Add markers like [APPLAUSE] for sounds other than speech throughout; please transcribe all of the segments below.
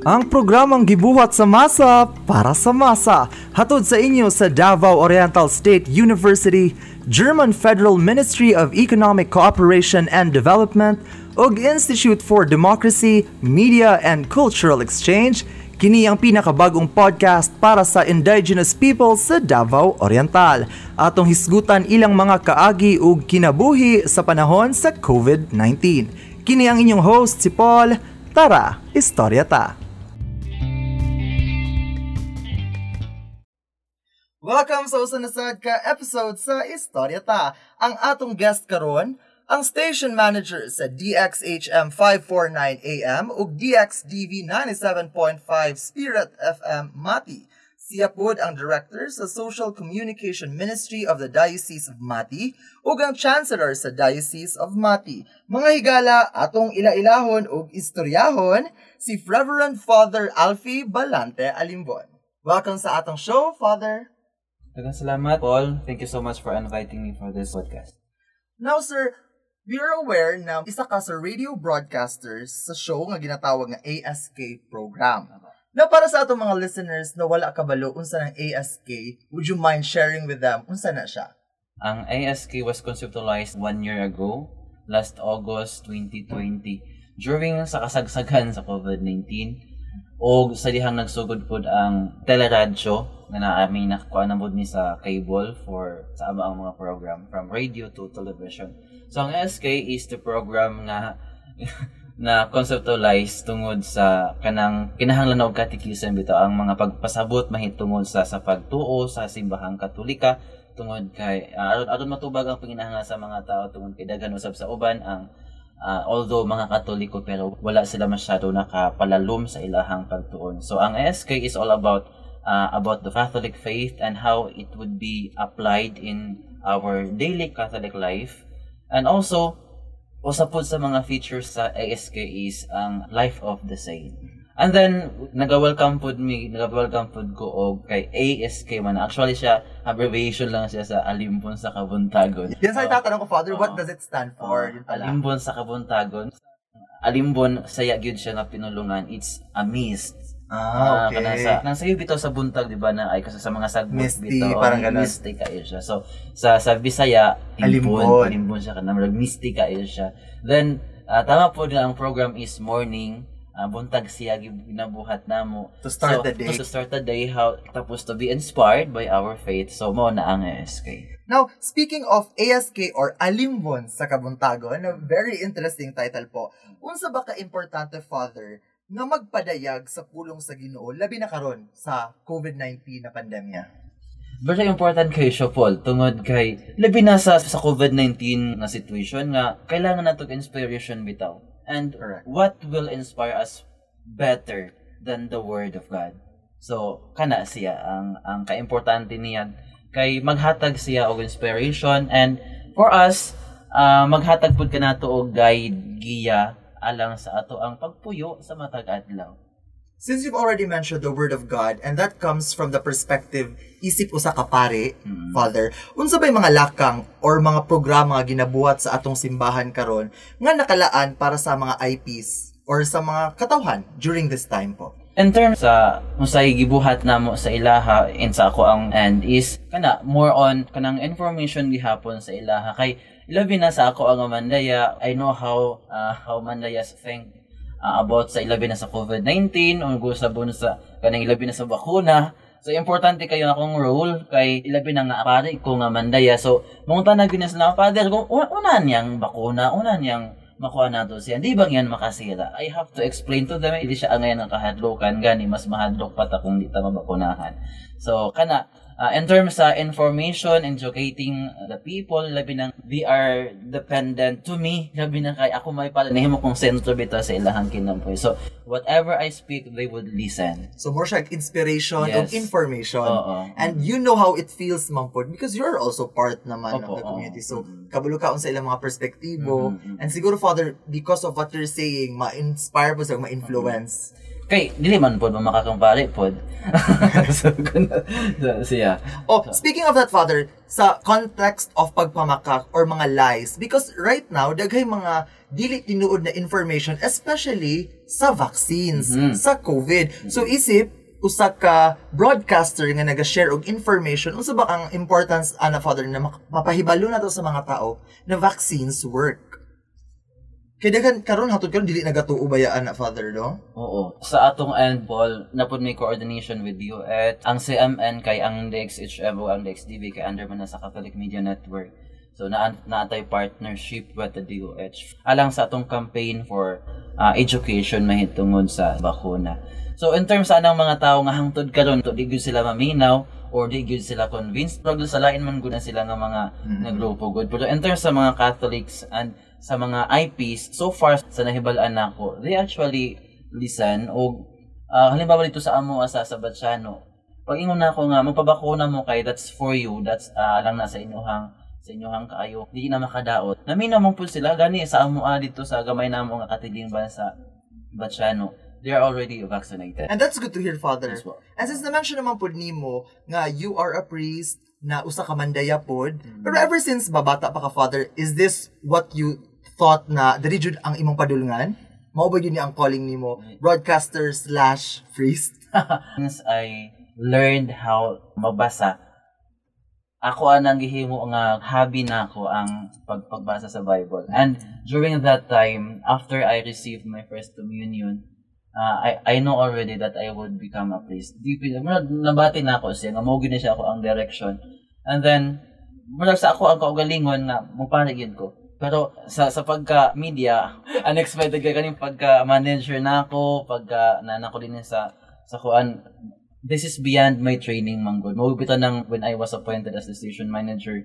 Ang programang gibuhat sa masa para sa masa. Hatod sa inyo sa Davao Oriental State University, German Federal Ministry of Economic Cooperation and Development, ug Institute for Democracy, Media and Cultural Exchange, kini ang pinakabagong podcast para sa indigenous people sa Davao Oriental. Atong hisgutan ilang mga kaagi ug kinabuhi sa panahon sa COVID-19. Kini ang inyong host si Paul. Tara, istorya ta. Welcome sa usanasad ka episode sa Istorya Ta. Ang atong guest karon, ang station manager sa DXHM 549 AM ug DXDV 97.5 Spirit FM Mati. Siya pod ang director sa Social Communication Ministry of the Diocese of Mati ug ang chancellor sa Diocese of Mati. Mga higala atong ilailahon ug istoryahon si Reverend Father Alfie Balante Alimbon. Welcome sa atong show, Father. Daghang salamat, Paul. Thank you so much for inviting me for this podcast. Now, sir, we are aware na isa ka sa radio broadcasters sa show nga ginatawag nga ASK program. Na para sa atong mga listeners na wala kabalo unsa ng ASK, would you mind sharing with them unsa na siya? Ang ASK was conceptualized one year ago, last August 2020, during sa kasagsagan sa COVID-19 o sa dihang nagsugod pod ang teleradyo nga naami nakakuha na ni sa cable for sa ang mga program from radio to television. So ang SK is the program nga na [LAUGHS] conceptualize tungod sa kanang kinahanglan og catechism bitaw ang mga pagpasabot mahitungod sa sa pagtuo sa simbahang katolika tungod kay uh, aron matubag ang panginahanglan sa mga tao tungod kay daghan usab sa uban ang uh, although mga katoliko pero wala sila masyado nakapalalom sa ilahang pagtuon. So ang SK is all about uh, about the Catholic faith and how it would be applied in our daily Catholic life. And also, usa po sa mga features sa ASK is ang life of the saint. And then, naga-welcome po mi, naga-welcome po ko og kay ASK man. Actually siya, abbreviation lang siya sa Alimpon sa Kabuntagon. Yan sa itatanong ko, Father, what does it stand for? Yun pala. Alimbon sa Kabuntagon. Alimbon, saya gyud siya nga pinulungan. It's a mist. Ah, Ah, kanang okay. sa nang sayo bitaw sa buntag di ba na ay kasi sa mga sagbot Misty, bitaw parang ganun. misty kayo siya so sa sa Bisaya Alimbon. alimbon alimbon siya kanang misty kayo siya then ah, tama po na ang program is morning ah, buntag siya gi- ginabuhat namo To start so, the day. to start the day how tapos to be inspired by our faith so mo na ang SK Now, speaking of ASK or Alimbon sa Kabuntagon, a very interesting title po. Unsa ba ka importante, Father, nga magpadayag sa pulong sa Ginoo labi na karon sa COVID-19 na pandemya? Very important kay siya, Paul, tungod kay labi na sa, sa COVID-19 na situation nga kailangan nato inspiration bitaw. And Correct. what will inspire us better than the word of God? So, kana siya ang ang kaimportante niya kay maghatag siya og inspiration and for us ah, maghatag pud kanato og guide giya alang sa ato ang pagpuyo sa matag adlaw. Since you've already mentioned the Word of God, and that comes from the perspective isip usa ka pare, Mm. Father, unsa ba'y mga lakang or mga programa nga ginabuhat sa atong simbahan karon nga nakalaan para sa mga IPs or sa mga katawhan during this time po? In terms sa unsay gibuhat namo sa ilaha in sa ako ang end is kana more on kanang information gihapon sa ilaha kay ilabi na sa ako ang Mandaya I know how uh, how Mandayas think uh, about sa ilabi na sa COVID-19 o gusabon sa kanang ilabi na sa bakuna So importante kayo akong role kay ilabi na nga pare ko nga Mandaya. So munta na ginas na father kung una, niyang bakuna, una niyang makuha nato siya. Di bang yan makasira? I have to explain to them, hindi siya angay ng kahadlokan, gani mas mahadlok pa ta kung di ta mabakunahan. So, kana, uh, in terms sa information, educating the people, labi nang they are dependent to me, [LAUGHS] labi na kay ako may pala nahimo kong sentro bito sa ilahang kinampoy. So, whatever I speak, they would listen. So more siya inspiration Yes. of information. Oo. And you know how it feels, Ma'am Pod, because you're also part naman of Opo, the community. So, Mhm. kabalo ka sa ilang mga perspektibo. Mhm, mhm. And siguro, Father, because of what you're saying, ma-inspire po sa ma-influence. Kay, dili man po, makakampare po. [LAUGHS] so, kuna- so, siya. Oh, speaking of that, Father, sa context of pagpamakak or mga lies, because right now, daghay mga dili tinuod na information, especially sa vaccines, sa COVID. So, isip, usa ka broadcaster nga naga-share og information unsa ba ang importance ana father na mapahibalo na to sa mga tao na vaccines work kay daghan karon hatod karon dili nagatuo bayaan na father no Oo. Sa atong end, Paul, napod may coordination with you at ang CMN kay ang DXHM o ang DXDB kay under man sa Catholic Media Network. So, na naatay partnership with the DOH. Alang sa atong campaign for uh, education mahitungod sa bakuna. So, in terms sa anang mga tao nga hangtod karon to di gyud sila maminaw or di gyud sila convinced, pero sa lain man gud na sila nga mga nga grupo good. Pero in terms sa mga Catholics and sa mga IPs, so far sa nahibalaan nako, they actually listen o ah, halimbawa dito sa amo asa sa Batsano, pag ingon na ako nga magpabakuna mo kay that's for you, that's ah, lang na sa inyong sa inyong kaayo, di na makadaot. Naminaw mo po sila gani sa amo dito sa gamay namo nga katiling bansa Batsano. They are already vaccinated. and that's good to hear father Yes, po. And since na-mention naman po nimo nga you are a priest na usa ka mandaya pod, Mm. pero ever since babata pa ka father, is this what you thought na dili jud ang imong padulngan? Mao ba yun ni ang calling nimo broadcaster slash priest? [LAUGHS] Since I learned how mabasa, ako ang gihimo nga hobby na ako ang pag pagbasa sa Bible. And during that time, after I received my first communion, uh, I I know already that I would become a priest. Deep in, nabati na ako siya, nga mo na siya ako ang direction. And then, murag sa ako ang kaugalingon nga, mupanagin ko. Pero sa sa pagka media, [LAUGHS] unexpected kay kaning pagka manager na ako, pagka na nako din sa sa kuan this is beyond my training manggod. Magupitan ng when I was appointed as the station manager,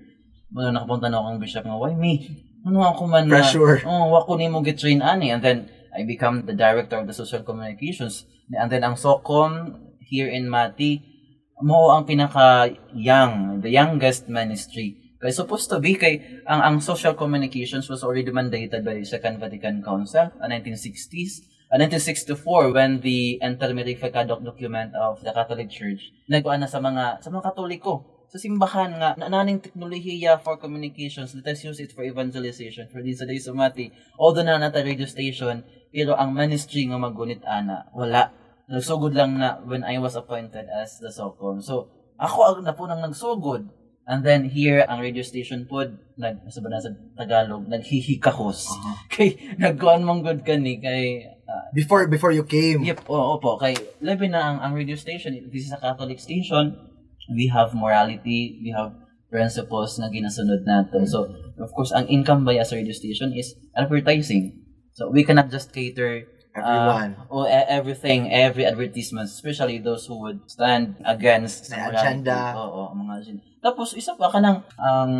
mo nakapunta na akong bishop nga, why me? Ano ako man na, Pressure. [LAUGHS] oh, wako ni mo get train ani and then I become the director of the social communications and then ang SOCOM here in Mati mo ang pinaka young, the youngest ministry. Kay supposed to be kay ang ang social communications was already mandated by the Second Vatican Council in 1960s. Uh, 1964 when the Intermedificado document of the Catholic Church nagkuan na sa mga sa mga Katoliko sa simbahan nga na naning teknolohiya for communications let us use it for evangelization for this day sumati although na nata radio station pero ang ministry nga magunit ana wala. Nagsugod lang na when I was appointed as the SOCOM. So ako ang na po nang nagsugod And then here ang radio station po nag sa ba na sa Tagalog naghihikahos. [LAUGHS] Kay nagkuan mong good kani kay ah, Before before you came. Yep, oo po. Kay labi na ang, ang radio station, this is a Catholic station. We have morality, we have principles na ginasunod nato. So, of course, ang income by as a radio station is advertising. So, we cannot just cater uh, Everyone. o e- everything, every advertisement, especially those who would stand against morality. agenda. Oo, ang mga agenda. Tapos, isa pa ka ng ang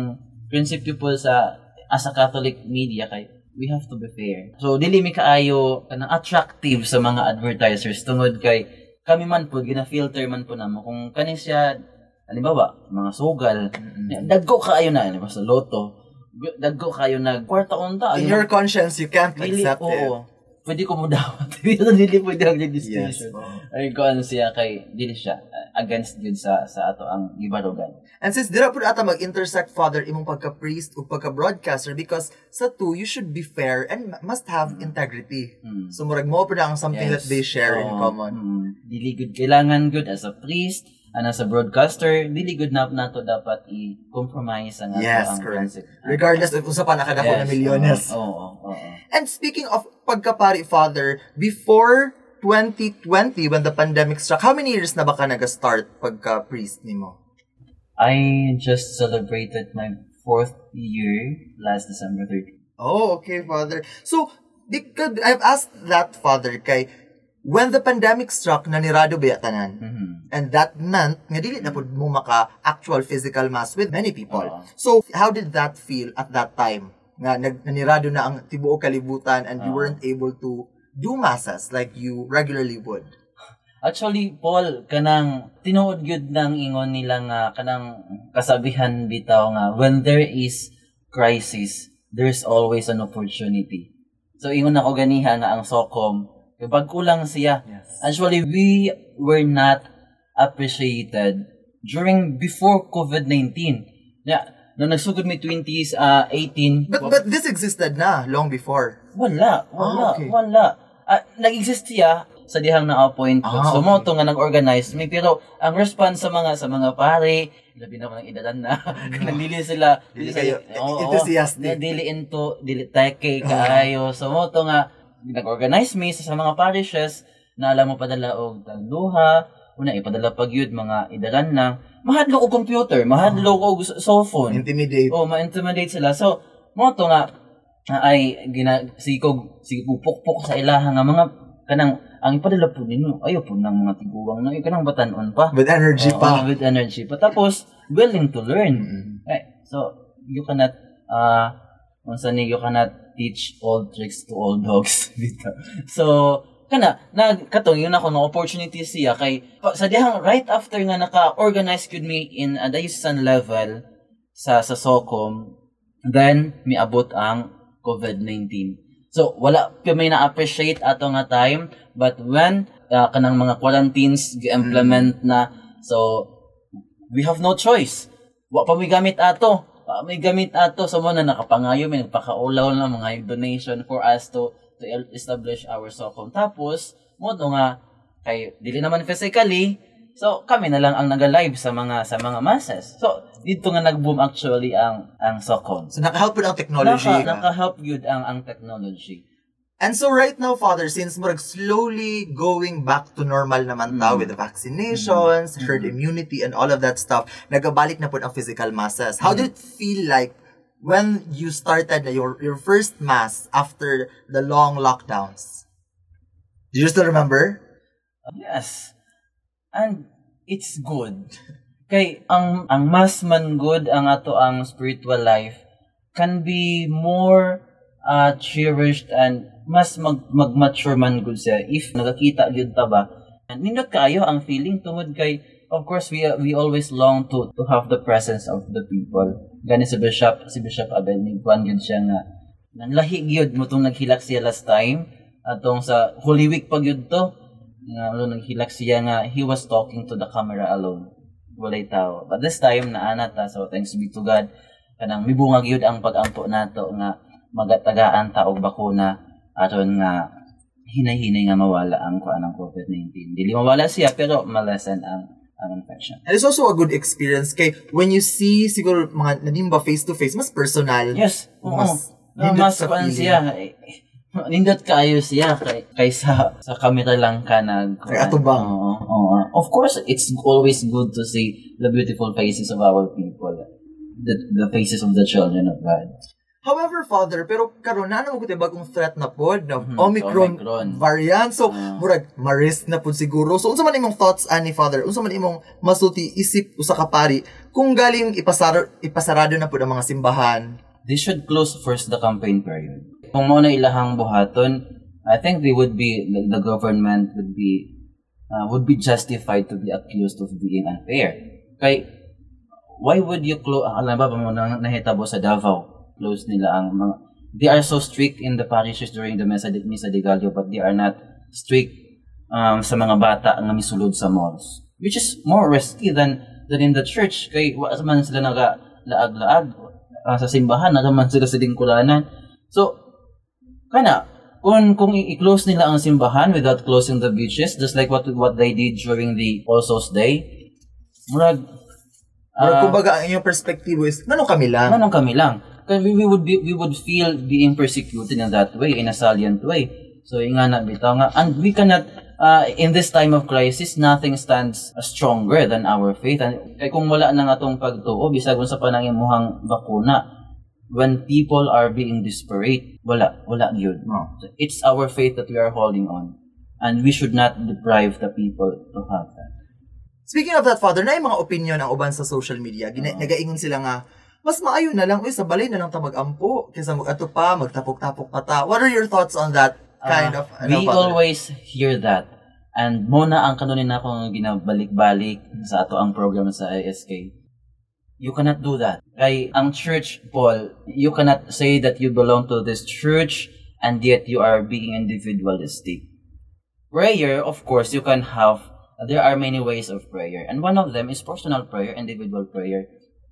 prinsipyo po sa as a Catholic media kay we have to be fair. So, dili mi kaayo kanang attractive sa mga advertisers tungod kay kami man po gina-filter man po namo kung kani siya halimbawa mga sugal daggo kaayo na halimbawa sa loto daggo kayo nag kwarta unta In your conscience, you can't Dili, accept it. Pwede ko mo dawat. Pero dili pwede ang Yes. legislation. Ay ko ano siya kay dili siya uh, against yun sa sa ato ang gibarugan. And since dira po ata mag-intersect, Father, imong pagka-priest o pagka-broadcaster because sa two, you should be fair and must have integrity. Mm. So, murag mo po na ang something Yes. that they share in Oo. common. Mm. Dili good kailangan good as a priest and as a broadcaster, dili good na nato dapat i-compromise ang Yes, ang correct. principle. Regardless if usa pa nakadako na milyones. Oo, oo, oo. And speaking of pagkapari, Father, before 2020, when the pandemic struck, how many years na ba ka nag-start pagka-priest nimo? I just celebrated my fourth year last December 30. Oh, okay, Father. So, because I've asked that, Father, kay when the pandemic struck, nanirado ba tanan? Mhm. And that meant, nga dili na pud mo maka actual physical mass with many people. Oo. So, how did that feel at that time? Nga nag, nanirado na ang tibuok kalibutan and you Oo. weren't able to do masses like you regularly would. Actually, Paul, kanang tinuod gyud ng ingon nila nga kanang kasabihan bitaw nga when there is crisis, there's always an opportunity. So ingon ako ganiha nga ang SOCOM Kay Bagko lang siya. Yes. Actually, we were not appreciated during before COVID-19. Yeah, nung nagsugod may 20s, uh, 18, But, but this existed na long before. wala, wala, Ah, okay. wala. Ah, nag-exist siya sa dihang na-appoint ko. Ah, so, okay. mo nga nag-organize me. Pero, ang response sa mga sa mga pare, labi na mga edadan na, [LAUGHS] [LAUGHS] kanang dili sila, Dili kayo oo. enthusiastic. Na dili into, dili teke kaayo. So, mo nga, nag-organize me sa, sa mga parishes, na alam mo padala og tagduha, una ipadala pag yun, mga idaran na, mahadlo og computer, mahadlo og cellphone. Intimidate. Oh, ma-intimidate sila. So, mo to nga ay gina sikog sikog pukpok sa ilaha nga mga kanang ang ipadala po ninyo ayo po ng mga tiguwang na kanang batanon pa. With energy Oo, pa. with energy pa. Tapos willing to learn. Mm. Right. So, you cannot uh unsa ni you cannot teach old tricks to old dogs [LAUGHS] dito. So, kana nag katong yun ako ng opportunity siya kay pa- sa dihang right after nga naka-organize gyud me in a diocesan level sa sa SOCOM then miabot ang COVID-19. So wala kami na-appreciate ato nga time but when uh, kanang mga quarantines gi-implement na so we have no choice. Wa pa may gamit ato. Wa may gamit ato so mo na nakapangayo may nagpakaulaw na mga donation for us to to establish our SOCOM. Tapos mo to nga kay dili naman physically so kami na lang ang naga-live sa mga sa mga masses. So dito nga nag-boom actually ang ang SOCOM. So, nakahelp po ang technology. Naka, naka-help yun ang ang technology. And so right now, Father, since murag slowly going back to normal naman ta Mm. with the vaccinations, herd immunity, and all of that stuff, nagabalik na po ang physical masses. How did it feel like when you started your, your first mass after the long lockdowns? Do you still remember? Yes. And it's good. Kay ang ang mas man good ang ato ang spiritual life can be more uh, cherished and mas mag mag-mature man good siya. If nagakita gyud ta ba. Nindot kaayo ang feeling tungod kay of course we we always long to to have the presence of the people. Gani si Bishop si Bishop Abel ni Juan gyud siya nga nanlahi gyud mo tong naghilak siya last time. Atong sa Holy Week pag yun to nga ano naghilak siya nga he was talking to the camera alone. Walay tao. But this time naana ta so thanks be to God. Kanang mibungag yun ang pagampo nato nga magatagaan ta og bakuna aron nga hinay-hinay nga mawala ang kuan ng COVID-19 dili mawala siya pero malesen ang ang infection And it's also a good experience kay when you see siguro mga nanimba face to face, mas personal. yes Mas nindot mas kuan siya eh, [LAUGHS] nindot kaayo siya kay kaysa sa kamera lang ka nag Kay atubang. Oo, oo. Of course, it's always good to see the beautiful faces of our people. The, the faces of the children of God. However, Father, pero karon na mo kuti bagong threat na pod na Mhm, Omicron, Omicron. variant. So, Ah. murag ma-risk na pod siguro. So, unsa man imong thoughts ani Father? Unsa man imong masulti isip usa ka pari kung galing ipasaro ipasarado na pod ang mga simbahan? They should close first the campaign period. Kung mo na ilahang buhaton, I think they would be, the, the government would be, uh, would be justified to be accused of being unfair. Kay, why would you close, alam ba ba mo na nahitabo sa Davao? Close nila ang mga, they are so strict in the parishes during the Mesa de, Misa de Gallo, but they are not strict um, sa mga bata nga misulod sa malls. Which is more risky than than in the church. Kay, wa man sila naga laag-laag ah, sa simbahan, nagaman sila sa lingkuranan. So, kana, kung, kung i-close nila ang simbahan without closing the beaches, just like what what they did during the All Souls Day, murag, Murag ah, kumbaga ang inyong perspektibo is nganong kami lang? Manong kami lang. We, would be, we would feel being persecuted in that way, in a salient way. So, yung nga na, bitaw nga. And we cannot, uh, in this time of crisis, nothing stands stronger than our faith. And kay kung wala na nga tong pagtuo, bisag sa panangimuhang bakuna, when people are being desperate, wala, wala yun. No. So, it's our faith that we are holding on. And we should not deprive the people to have that. Speaking of that, Father, na yung mga opinion ang uban sa social media. Gina- Oo. Nagaingon sila nga, mas maayo na lang, uy, sa balay na lang ta mag-ampo, kaysa mag-ato pa, magtapok-tapok pa ta. What are your thoughts on that kind Ah, of, ano, we Father? always hear that. And muna ang kanunin ako ginabalik-balik sa ato ang program sa ISK. You cannot do that. Kay ang church, Paul, you cannot say that you belong to this church and yet you are being individualistic. prayer, of course, you can have, there are many ways of prayer. And one of them is personal prayer, individual prayer.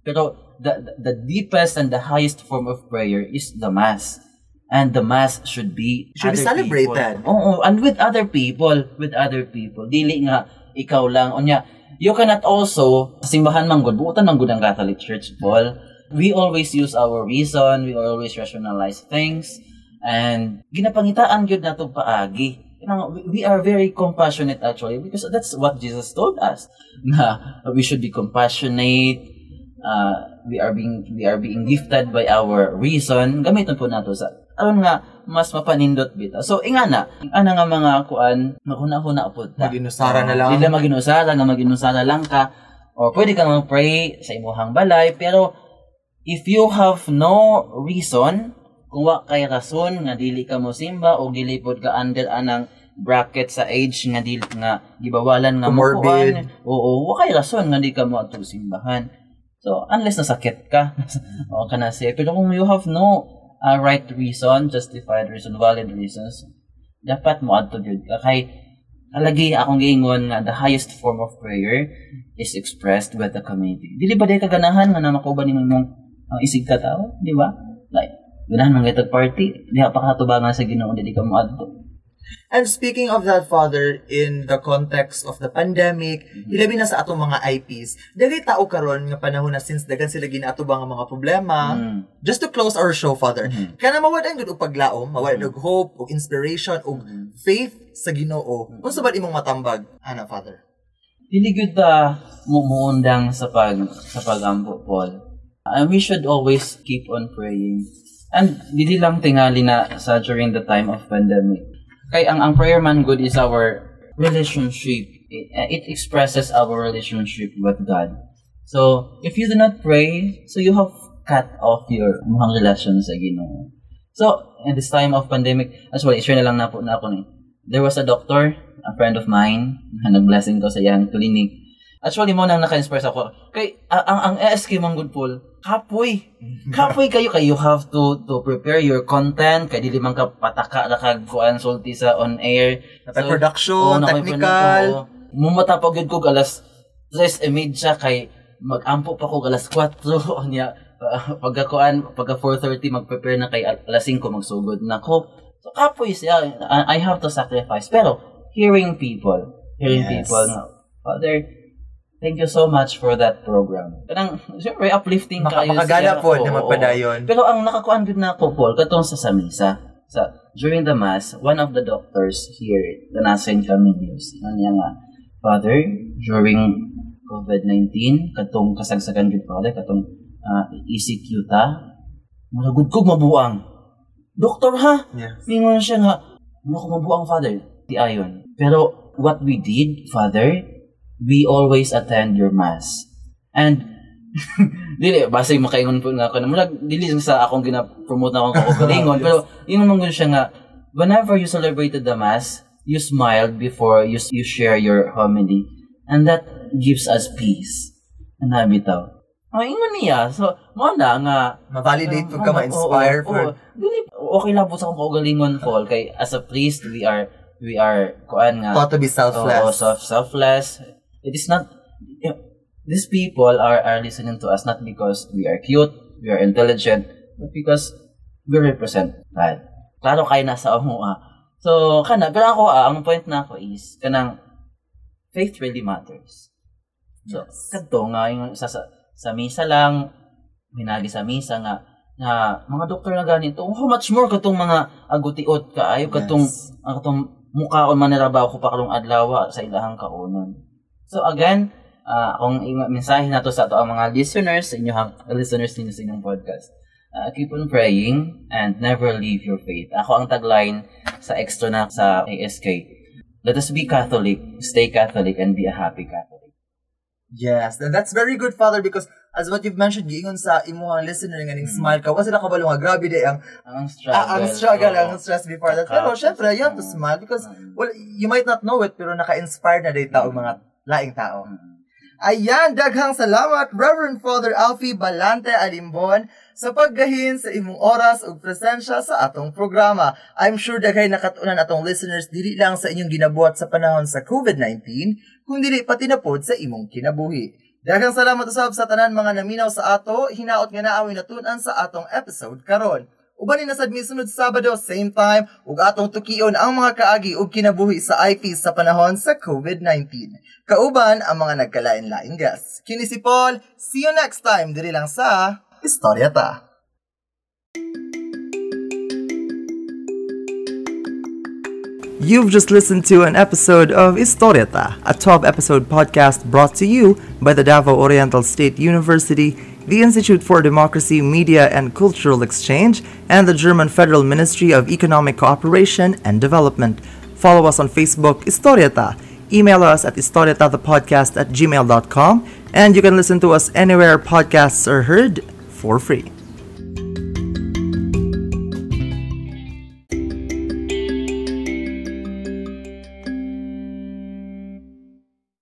Pero the, the deepest and the highest form of prayer is the Mass. And the Mass should be Should be celebrated. People. Oo, and with other people. With other people. Dili nga, ikaw lang. Unya, you cannot also, simbahan man good, buutan man good ang Catholic Church, Paul. We always use our reason, we always rationalize things, and ginapangitaan gyud nato paagi. You know, we- we are very compassionate actually because that's what Jesus told us. [LAUGHS] Na we should be compassionate, uh, we are being we are being gifted by our reason. Gamiton po nato sa aron nga mas mapanindot bitaw. So inga na, ana nga mga kuan maghuna-huna po ta. Mag-inusara na lang. Dili maginusara nga maginusara lang ka or pwede ka naman pray sa imuhang balay pero if you have no reason kung wa kay rason nga dili ka mo simba o dili pod ka under anang bracket sa age nga dili nga gibawalan nga mo kuan oo wa kay rason nga di ka mo atong simbahan so unless nasakit ka [LAUGHS] o kana siya pero kung you have no uh, right reason justified reason valid reasons dapat mo adto gyud ka kay Alagi akong giingon nga the highest form of prayer is expressed with the community. Dili ba day kaganahan nga na makauban nimo mong ang isig ka tao, di ba? Like ganahan man gaytag party, diha pa katubangan sa Ginoo dili ka moadto. And speaking of that, Father, in the context of the pandemic, ilabi na sa atong mga IPs, dagay tao karon nga panahon na since dagan sila ginaatubang ang mga problema. Mm. Just to close our show, Father, Mhm. kana mawadan gud og paglaom, mawadan og hope, og inspiration, og Mhm. faith sa Ginoo. Unsa ba imong matambag, ana, Father? Dili gyud ta mo muundang sa pag sa pagampo Paul. And we should always keep on praying. And dili lang tingali na sa during the time of pandemic. Kay ang ang prayer man good is our relationship. It, it expresses our relationship with God. So, if you do not pray, so you have cut off your muhang relation sa Ginoo. So, in this time of pandemic, actually, share na lang na po na ako ni. There was a doctor, a friend of mine, na nag-blessing ko sa iyang clinic. Actually, mo nang naka-inspire sa ako. Kay, a- ang, ang ASK mong good Paul, kapoy. [LAUGHS] Kapoy kayo, kay you have to to prepare your content, kay dili man ka pataka na kag kuan sulti sa on air. Natay So, production, nakoy technical. pa na ko. Mumatapag yun ko alas 3 e media kay mag-ampo pa ko alas 4 niya uh, pagkakuan pagka 4:30 mag-prepare na kay al- alas 5 magsugod na ko. So kapoy siya I, I have to sacrifice pero hearing people, hearing Yes. people Father, thank you so much for that program. Kanang syempre uplifting Maka- kayo makagala siya. po na magpadayon. Pero ang nakakuan gud na ako Paul katong sa samisa sa during the mass one of the doctors here the Nasain Camillus ano niya nga Father during COVID-19 katong kasagsagan gud Father katong uh, ECQ ta malagud kog mabuang Doktor ha Yeah. Mingon siya nga, ano ko mabuang father? Di ayon. Pero what we did, father, we always attend your mass. And, [LAUGHS] dili, yung makaingon po nga ako na, mula, dili sa akong gina-promote na akong kakagalingon, [LAUGHS] pero yun naman siya nga, whenever you celebrated the mass, you smiled before you, you share your homily. And that gives us peace. Ang nabitaw. Ang ingon niya. So, mo na nga, Ma-validate po ka, ma-inspire oo. Dili, okay lang po sa akong kaugalingon, Paul. Kay, as a priest, we are, we are, kuan nga, Taught to be selfless. Oo, self, selfless. It is not, these people are, are listening to us not because we are cute, we are intelligent, but because we represent God. Klaro kayo nasa [LAUGHS] amo ah. So, kana, pero ako ah, ang point na ako is, kanang, faith really matters. So, Yes. kadto nga, yung sa, sa, sa misa lang, minagi sa misa nga, nga mga doktor na ganito, how much more katong mga agutiot ka, ayo katong Yes. katong mukha o manirabaw ko pa karong adlaw sa ilahang kaunon. So again, uh, akong ing- mensahe na to sa ato ang mga listeners, sa inyong listeners ninyo sa inyong podcast. Uh, keep on praying and never leave your faith. Ako ang tagline sa extra na sa ASK. Let us be Catholic, stay Catholic, and be a happy Catholic. Yes, and that's very good, Father, because as what you've mentioned, giingon sa imuhang listener nga ning smile ka, wala sila kabalo nga, grabe day ang, Ang struggle. ah, ang struggle, ang stress before that. Pero syempre, you have to smile because, Mm. well, you might not know it, pero naka-inspire na day tao, mga laing tao. Ayan, daghang salamat, Reverend Father Alfie Balante Alimbon, sa paggahin sa imong oras ug presensya sa atong programa. I'm sure daghay nakatunan atong listeners dili lang sa inyong ginabuhat sa panahon sa COVID-19, kung dili pati na pod sa imong kinabuhi. Daghang salamat usab sa tanan mga naminaw sa ato, hinaot nga naaway natunan sa atong episode karon. Uban na sad misunod Sabado same time ug atong tukion ang mga kaagi ug kinabuhi sa IP sa panahon sa COVID-19. Kauban ang mga nagkalain-laing guests. Kini si Paul, see you next time diri lang sa Istorya Ta. You've just listened to an episode of Historieta, a 12 episode podcast brought to you by the Davao Oriental State University, the Institute for Democracy, Media and Cultural Exchange, and the German Federal Ministry of Economic Cooperation and Development. Follow us on Facebook, Historieta. Email us at historietathepodcast at gmail.com, and you can listen to us anywhere podcasts are heard for free.